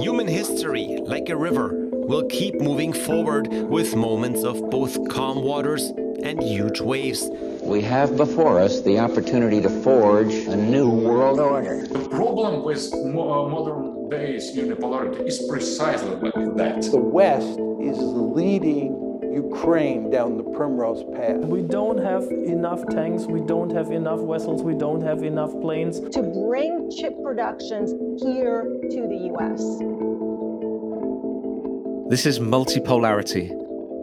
Human history, like a river, will keep moving forward with moments of both calm waters and huge waves. We have before us the opportunity to forge a new world order. The problem with mo- uh, modern days unipolarity is precisely that. The West is leading Ukraine down the primrose path. We don't have enough tanks, we don't have enough vessels, we don't have enough planes. To bring chip productions here to the US. This is Multipolarity,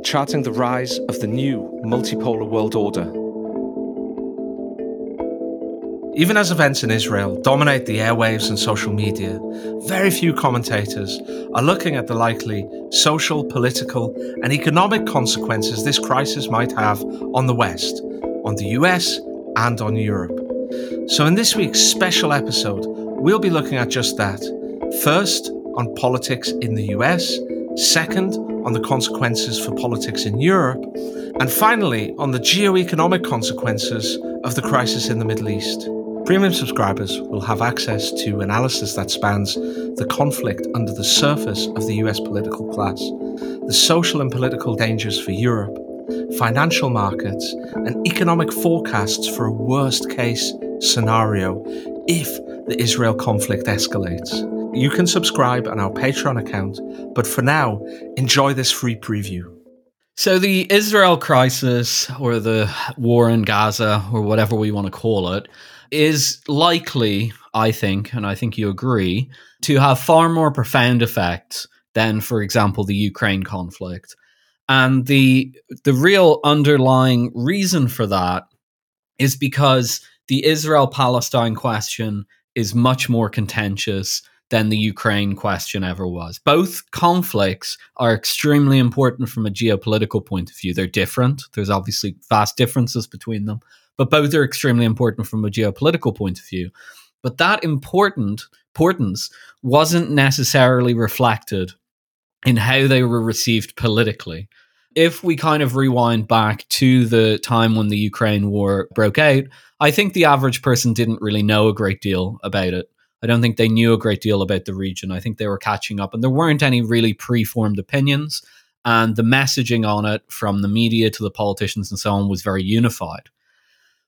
charting the rise of the new multipolar world order. Even as events in Israel dominate the airwaves and social media, very few commentators are looking at the likely social, political, and economic consequences this crisis might have on the West, on the US, and on Europe. So, in this week's special episode, we'll be looking at just that. First, on politics in the US, second, on the consequences for politics in Europe, and finally, on the geo-economic consequences of the crisis in the Middle East. Premium subscribers will have access to analysis that spans the conflict under the surface of the US political class, the social and political dangers for Europe, financial markets, and economic forecasts for a worst case scenario if the Israel conflict escalates. You can subscribe on our Patreon account, but for now, enjoy this free preview. So, the Israel crisis, or the war in Gaza, or whatever we want to call it, is likely, I think, and I think you agree, to have far more profound effects than, for example, the Ukraine conflict. And the the real underlying reason for that is because the Israel Palestine question is much more contentious than the Ukraine question ever was. Both conflicts are extremely important from a geopolitical point of view. They're different. There's obviously vast differences between them but both are extremely important from a geopolitical point of view. But that important importance wasn't necessarily reflected in how they were received politically. If we kind of rewind back to the time when the Ukraine war broke out, I think the average person didn't really know a great deal about it. I don't think they knew a great deal about the region. I think they were catching up, and there weren't any really preformed opinions. And the messaging on it from the media to the politicians and so on was very unified.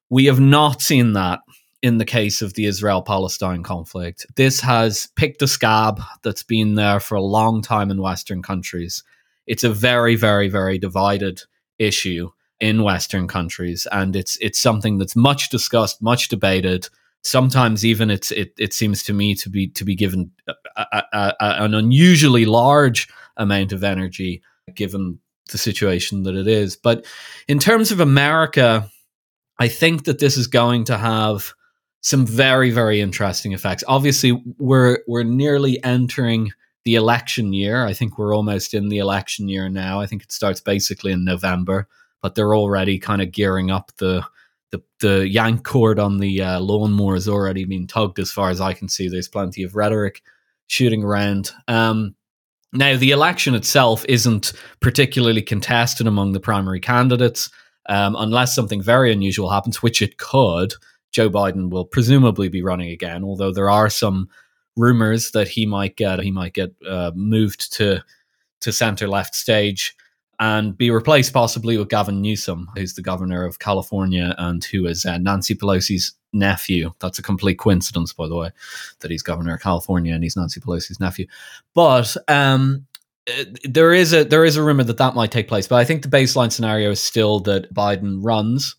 We have not seen that in the case of the Israel Palestine conflict. This has picked a scab that's been there for a long time in Western countries. It's a very, very, very divided issue in Western countries, and it's it's something that's much discussed, much debated. Sometimes even it's it, it seems to me to be to be given a, a, a, an unusually large amount of energy given the situation that it is. But in terms of America, I think that this is going to have some very very interesting effects. Obviously, we're we're nearly entering the election year. I think we're almost in the election year now. I think it starts basically in November, but they're already kind of gearing up the the the yank cord on the uh, lawnmower has already been tugged as far as I can see. There's plenty of rhetoric shooting around. Um, now, the election itself isn't particularly contested among the primary candidates um, unless something very unusual happens, which it could. Joe Biden will presumably be running again, although there are some rumors that he might get he might get uh, moved to to center left stage and be replaced possibly with Gavin Newsom, who's the governor of California and who is uh, Nancy Pelosi's nephew. That's a complete coincidence, by the way, that he's governor of California and he's Nancy Pelosi's nephew. But um, Uh, there is a there is a rumor that that might take place, but I think the baseline scenario is still that Biden runs.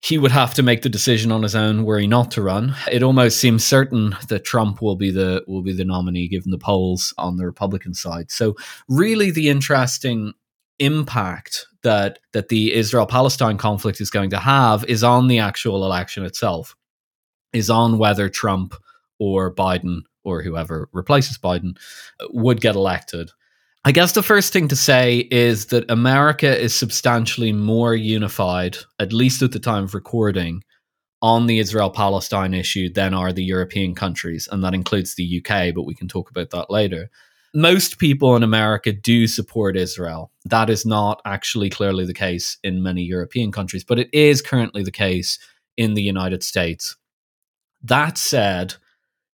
He would have to make the decision on his own were he not to run. It almost seems certain that Trump will be the will be the nominee given the polls on the Republican side. So really the interesting impact that that the Israel Palestine conflict is going to have is on the actual election itself. Is on whether Trump or Biden or whoever replaces Biden uh, would get elected. I guess the first thing to say is that America is substantially more unified, at least at the time of recording, on the Israel Palestine issue than are the European countries. And that includes the UK, but we can talk about that later. Most people in America do support Israel. That is not actually clearly the case in many European countries, but it is currently the case in the United States. That said,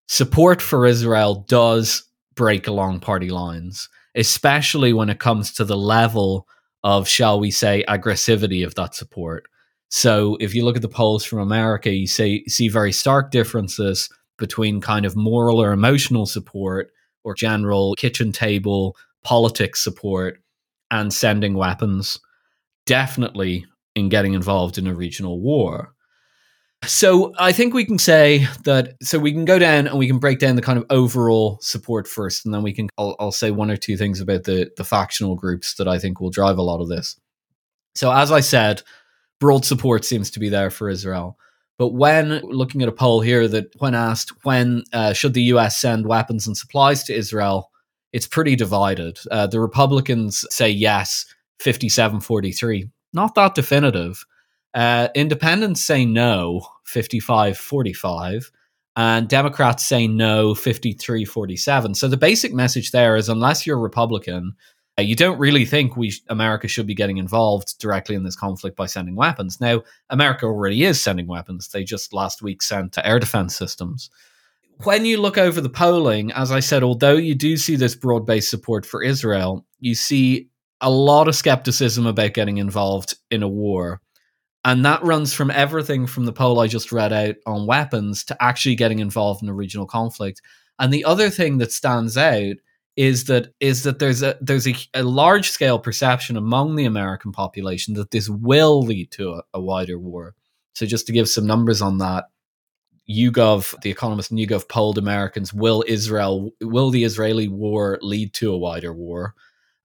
support for Israel does break along party lines, especially when it comes to the level of, shall we say, aggressivity of that support. So if you look at the polls from America, you see, see very stark differences between kind of moral or emotional support or general kitchen table politics support and sending weapons. Definitely in getting involved in a regional war. So I think we can say that. So we can go down and we can break down the kind of overall support first, and then we can. I'll, I'll, say one or two things about the the factional groups that I think will drive a lot of this. So as I said, broad support seems to be there for Israel. But when looking at a poll here, that when asked when uh, should the U.S. send weapons and supplies to Israel, it's pretty divided. Uh, the Republicans say yes, 57 43. Not that definitive. Uh, independents say no, 55 45. And Democrats say no, 53 47. So the basic message there is unless you're Republican, uh, you don't really think we America should be getting involved directly in this conflict by sending weapons. Now, America already is sending weapons. They just last week sent two air defense systems when you look over the polling, as I said, although you do see this broad based support for Israel, you see a lot of skepticism about getting involved in a war. And that runs from everything from the poll I just read out on weapons to actually getting involved in a regional conflict. And the other thing that stands out is that is that there's a there's a, a large scale perception among the American population that this will lead to a, a wider war. So just to give some numbers on that, YouGov, the Economist and YouGov polled Americans: Will Israel, will the Israeli war lead to a wider war?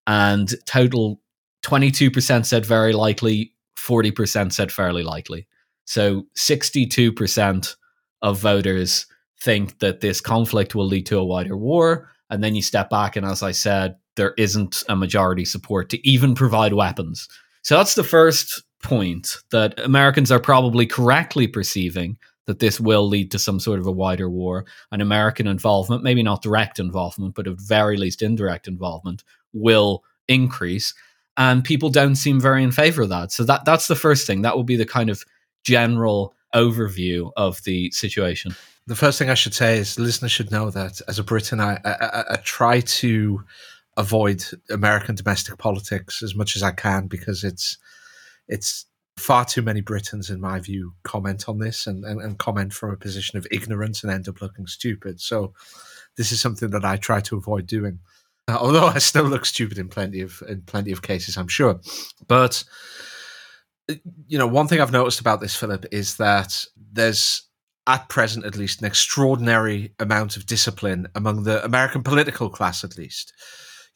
And total, twenty-two percent said very likely, forty percent said fairly likely. So sixty-two percent of voters think that this conflict will lead to a wider war. And then you step back, and as I said, there isn't a majority support to even provide weapons. So that's the first point that Americans are probably correctly perceiving that this will lead to some sort of a wider war and American involvement, maybe not direct involvement, but at very least indirect involvement, will increase. And people don't seem very in favor of that. So that that's the first thing. That will be the kind of general overview of the situation. The first thing I should say is listeners should know that as a Briton, I, I, I try to avoid American domestic politics as much as I can because it's it's far too many Britons, in my view, comment on this and, and, and, comment from a position of ignorance and end up looking stupid. So this is something that I try to avoid doing. Uh, although I still look stupid in plenty of in plenty of cases, I'm sure. But you know, one thing I've noticed about this, Philip, is that there's at present at least an extraordinary amount of discipline among the American political class, at least.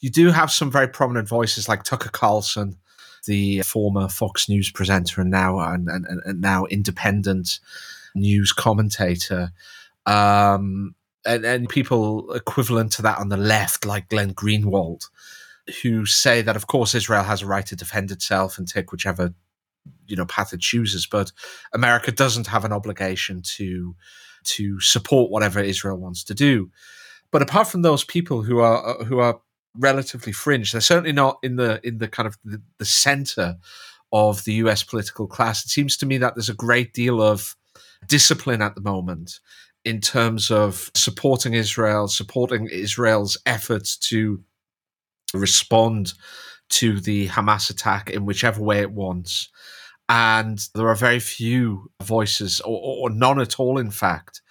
You do have some very prominent voices like Tucker Carlson, the former Fox News presenter and now and, and, and now independent news commentator. Um, and, and people equivalent to that on the left, like Glenn Greenwald, who say that, of course, Israel has a right to defend itself and take whichever you know path it chooses, but America doesn't have an obligation to to support whatever Israel wants to do. But apart from those people who are uh, who are relatively fringe. They're certainly not in the in the kind of the, the center of the US political class. It seems to me that there's a great deal of discipline at the moment in terms of supporting Israel, supporting Israel's efforts to respond to the Hamas attack in whichever way it wants. And there are very few voices, or, or none at all, in fact,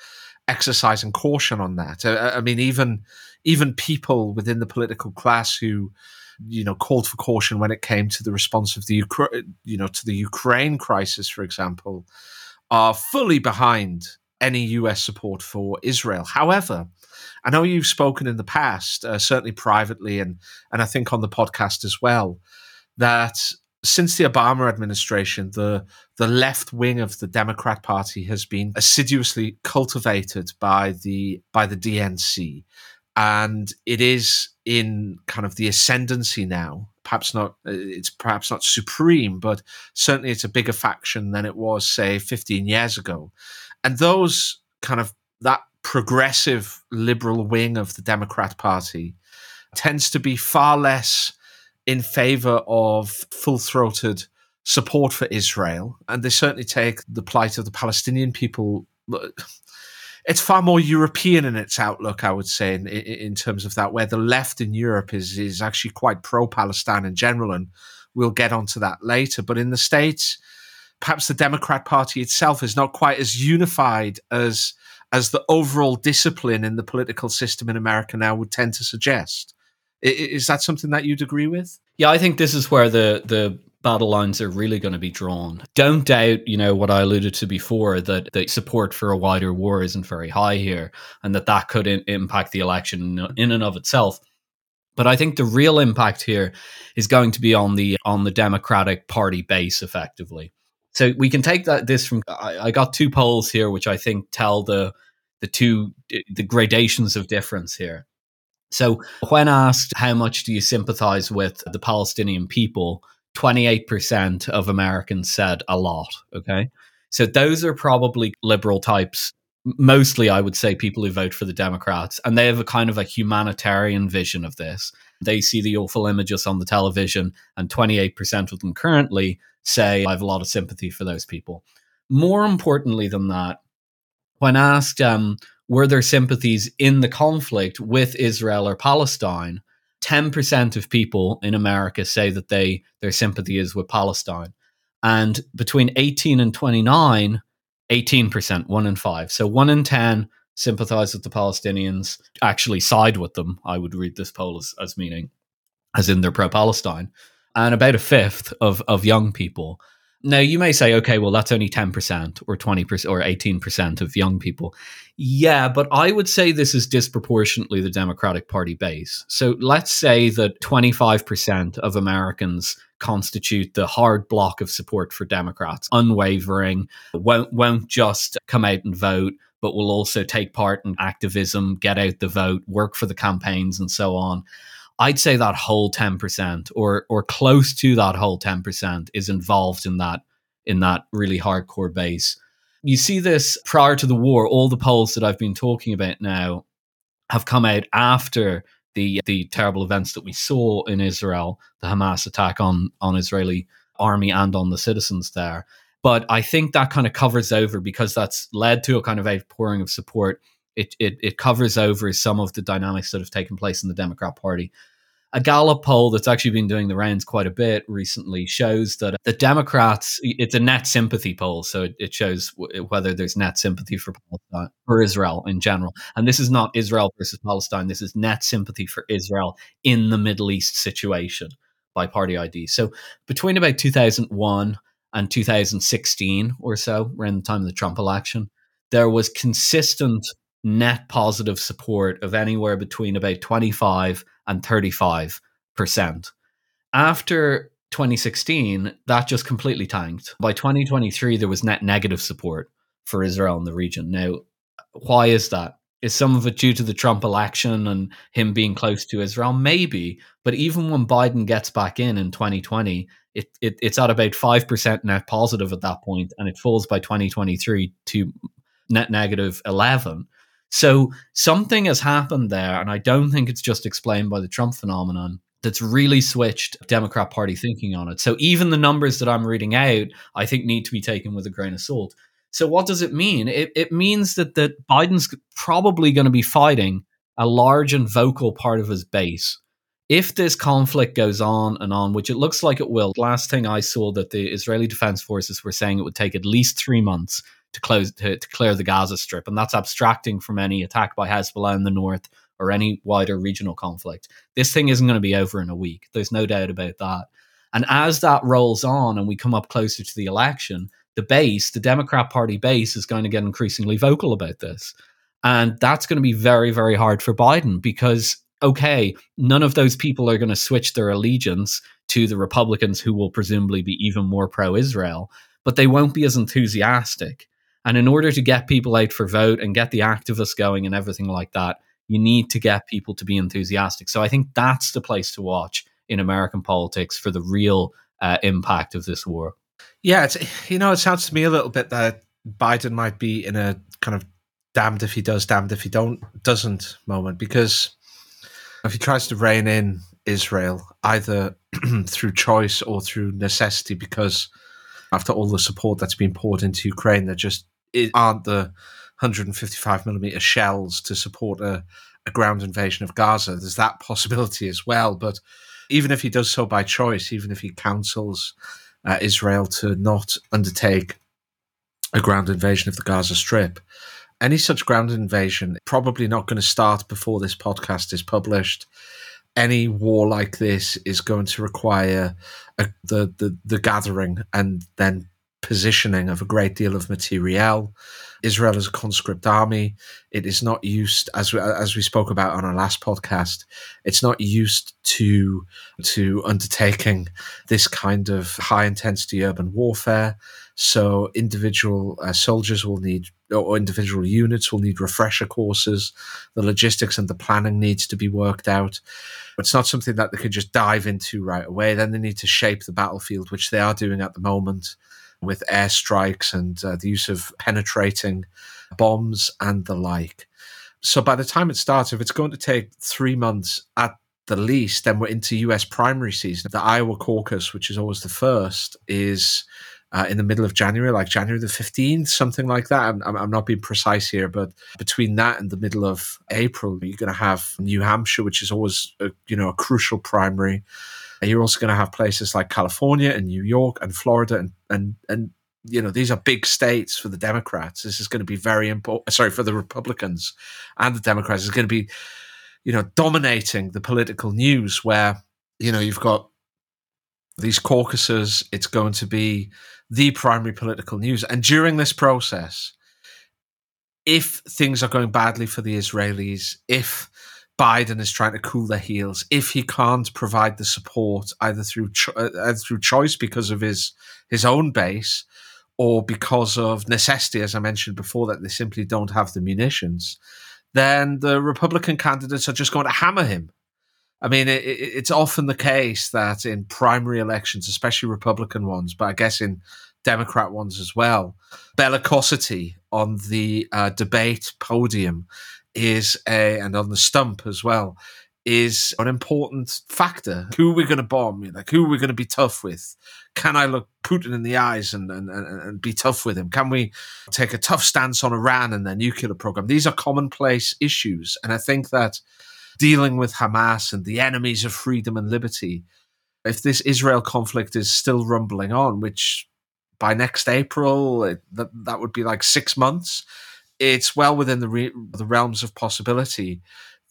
exercising caution on that. I, I mean, even even people within the political class who you know called for caution when it came to the response of the Ukraine, you know, to the Ukraine crisis, for example, are fully behind any U.S. support for Israel. However, I know you've spoken in the past, uh, certainly privately, and and I think on the podcast as well, that since the Obama administration, the the left wing of the Democrat Party has been assiduously cultivated by the by the DNC and it is in kind of the ascendancy now. Perhaps not, uh, it's perhaps not supreme, but certainly it's a bigger faction than it was, say, 15 years ago. And those kind of that progressive liberal wing of the Democrat Party tends to be far less in favor of full throated support for Israel. And they certainly take the plight of the Palestinian people it's far more European in its outlook, I would say, in, in terms of that, where the left in Europe is is actually quite pro Palestine in general, and we'll get onto that later. But in the states, perhaps the Democrat Party itself is not quite as unified as as the overall discipline in the political system in America now would tend to suggest. Is that something that you'd agree with? Yeah, I think this is where the the battle lines are really going to be drawn. Don't doubt, you know, what I alluded to before that the support for a wider war isn't very high here, and that that could in- impact the election in and of itself. But I think the real impact here is going to be on the on the Democratic Party base, effectively. So we can take that this from. I, I got two polls here, which I think tell the the two the gradations of difference here. So when asked how much do you sympathize with the Palestinian people, 28% of Americans said a lot. Okay. So those are probably liberal types. Mostly, I would say people who vote for the Democrats, and they have a kind of a humanitarian vision of this. They see the awful images on the television, and 28% of them currently say, I have a lot of sympathy for those people. More importantly than that, when asked, um, were their sympathies in the conflict with Israel or Palestine, 10% of people in America say that they their sympathy is with Palestine. And between 18 and 29, 18%, 1 in 5. So 1 in 10 sympathize with the Palestinians, actually side with them. I would read this poll as, as meaning, as in they're pro Palestine. And about a fifth of, of young people now, you may say, okay, well, that's only 10% or 20% or 18% of young people. Yeah, but I would say this is disproportionately the Democratic Party base. So let's say that 25% of Americans constitute the hard block of support for Democrats, unwavering, won't, won't just come out and vote, but will also take part in activism, get out the vote, work for the campaigns, and so on. I'd say that whole 10% or or close to that whole 10% is involved in that in that really hardcore base. You see this prior to the war, all the polls that I've been talking about now have come out after the the terrible events that we saw in Israel, the Hamas attack on on Israeli army and on the citizens there. But I think that kind of covers over because that's led to a kind of outpouring of support it, it, it covers over some of the dynamics that have taken place in the Democrat Party. A Gallup poll that's actually been doing the rounds quite a bit recently shows that uh, the Democrats, it's a net sympathy poll. So it, shows whether there's net sympathy for Palestine, for Israel in general. And this is not Israel versus Palestine. This is net sympathy for Israel in the Middle East situation by party ID. So between about 2001 and 2016 or so, around the time of the Trump election, there was consistent net positive support of anywhere between about 25 and 35 percent. After 2016, that just completely tanked. By 2023, there was net negative support for Israel in the region. Now, why is that? Is some of it due to the Trump election and him being close to Israel? Maybe. But even when Biden gets back in in 2020, it, it, it's at about 5% net positive at that point, and it falls by 2023 to net negative 11. So something has happened there, and I don't think it's just explained by the Trump phenomenon that's really switched Democrat Party thinking on it. So even the numbers that I'm reading out, I think need to be taken with a grain of salt. So what does it mean? It, it means that that Biden's probably going to be fighting a large and vocal part of his base. If this conflict goes on and on, which it looks like it will, last thing I saw that the Israeli Defense Forces were saying it would take at least three months to close to, to clear the Gaza Strip, and that's abstracting from any attack by Hezbollah in the north or any wider regional conflict. This thing isn't going to be over in a week. There's no doubt about that. And as that rolls on and we come up closer to the election, the base, the Democrat Party base, is going to get increasingly vocal about this. And that's going to be very, very hard for Biden because, okay, none of those people are going to switch their allegiance to the Republicans who will presumably be even more pro Israel, but they won't be as enthusiastic. And in order to get people out for vote and get the activists going and everything like that, you need to get people to be enthusiastic. So I think that's the place to watch in American politics for the real uh, impact of this war. Yeah, you know, it sounds to me a little bit that Biden might be in a kind of damned if he does, damned if he don't doesn't moment because if he tries to rein in Israel either through choice or through necessity, because after all the support that's been poured into Ukraine, there just aren't the 155 millimeter shells to support a, a ground invasion of Gaza. There's that possibility as well. But even if he does so by choice, even if he counsels uh, Israel to not undertake a ground invasion of the Gaza Strip, any such ground invasion probably not going to start before this podcast is published. Any war like this is going to require a, the, the the gathering and then positioning of a great deal of materiel. Israel is a conscript army. It is not used, as we, as we spoke about on our last podcast, it's not used to to undertaking this kind of high intensity urban warfare. So individual uh, soldiers will need, or individual units will need refresher courses. The logistics and the planning needs to be worked out. It's not something that they can just dive into right away. Then they need to shape the battlefield, which they are doing at the moment with airstrikes and uh, the use of penetrating bombs and the like. So by the time it starts, if it's going to take three months at the least, then we're into US primary season. The Iowa caucus, which is always the first, is uh, in the middle of January, like January the 15th, something like that. I'm, I'm not being precise here, but between that and the middle of April, you're going to have New Hampshire, which is always, a, you know, a crucial primary. You're also going to have places like California and New York and Florida and, and, and, you know, these are big states for the Democrats. This is going to be very important. Sorry, for the Republicans and the Democrats. It's going to be, you know, dominating the political news where, you know, you've got these caucuses. It's going to be the primary political news. And during this process, if things are going badly for the Israelis, if Biden is trying to cool their heels, if he can't provide the support either through cho- uh, either through choice because of his his own base or because of necessity, as I mentioned before, that they simply don't have the munitions, then the Republican candidates are just going to hammer him. I mean, it, it's often the case that in primary elections, especially Republican ones, but I guess in Democrat ones as well, bellicosity on the uh, debate podium is a, and on the stump as well, is an important factor. Who we're we going to bomb? Like, who we're we going to be tough with? Can I look Putin in the eyes and, and, and be tough with him? Can we take a tough stance on Iran and their nuclear program? These are commonplace issues. And I think that dealing with Hamas and the enemies of freedom and liberty, if this Israel conflict is still rumbling on, which by next April, it, that, that would be like six months, it's well within the, re- the realms of possibility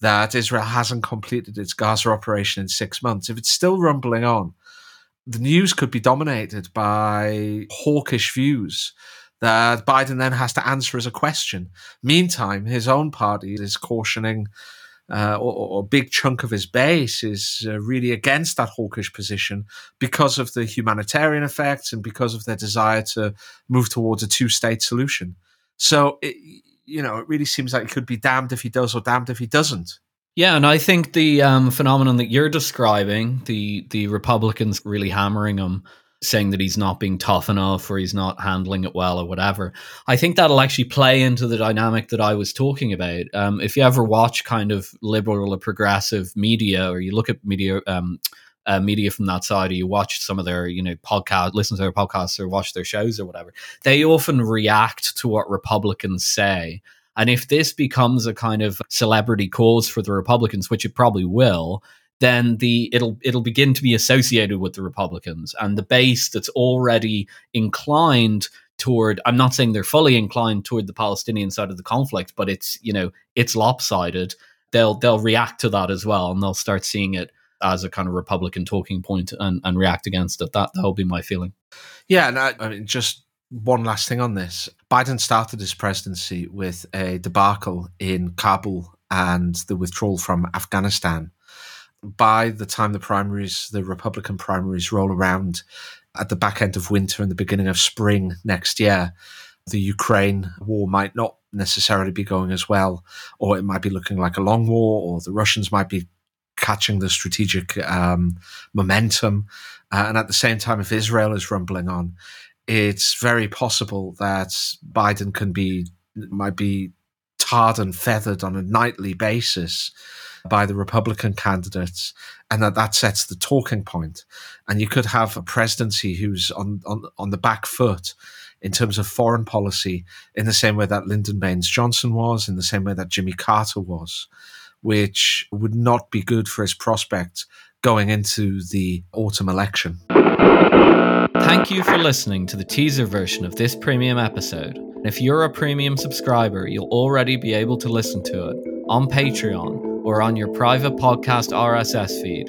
that Israel hasn't completed its Gaza operation in six months. If it's still rumbling on, the news could be dominated by hawkish views that Biden then has to answer as a question. Meantime, his own party is cautioning, uh, or, or, a big chunk of his base is uh, really against that hawkish position because of the humanitarian effects and because of their desire to move towards a two state solution. So, it, you know, it really seems like it could be damned if he does or damned if he doesn't. Yeah, and I think the um, phenomenon that you're describing, the the Republicans really hammering him, saying that he's not being tough enough or he's not handling it well or whatever, I think that'll actually play into the dynamic that I was talking about. Um, if you ever watch kind of liberal or progressive media, or you look at media, um, uh, media from that side, or you watch some of their, you know, podcast, listen to their podcasts, or watch their shows or whatever, they often react to what Republicans say. And if this becomes a kind of celebrity cause for the Republicans, which it probably will, then the it'll it'll begin to be associated with the Republicans and the base that's already inclined toward I'm not saying they're fully inclined toward the Palestinian side of the conflict, but it's you know it's lopsided. They'll they'll react to that as well, and they'll start seeing it as a kind of Republican talking point and, and react against it. That that'll be my feeling. Yeah, and I, I mean, just one last thing on this: Biden started his presidency with a debacle in Kabul and the withdrawal from Afghanistan. By the time the primaries, the Republican primaries, roll around at the back end of winter and the beginning of spring next year, the Ukraine war might not necessarily be going as well, or it might be looking like a long war, or the Russians might be catching the strategic um, momentum. Uh, and at the same time, if Israel is rumbling on, it's very possible that Biden can be might be tarred and feathered on a nightly basis by the Republican candidates, and that that sets the talking point. And you could have a presidency who's on on on the back foot in terms of foreign policy in the same way that Lyndon Baines Johnson was, in the same way that Jimmy Carter was, which would not be good for his prospects going into the autumn election. Thank you for listening to the teaser version of this premium episode. And if you're a premium subscriber, you'll already be able to listen to it on Patreon or on your private podcast RSS feed.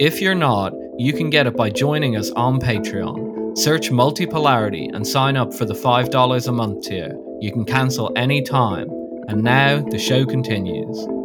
If you're not, you can get it by joining us on Patreon. Search Multipolarity and sign up for the $5 a month tier. You can cancel any time. And now the show continues.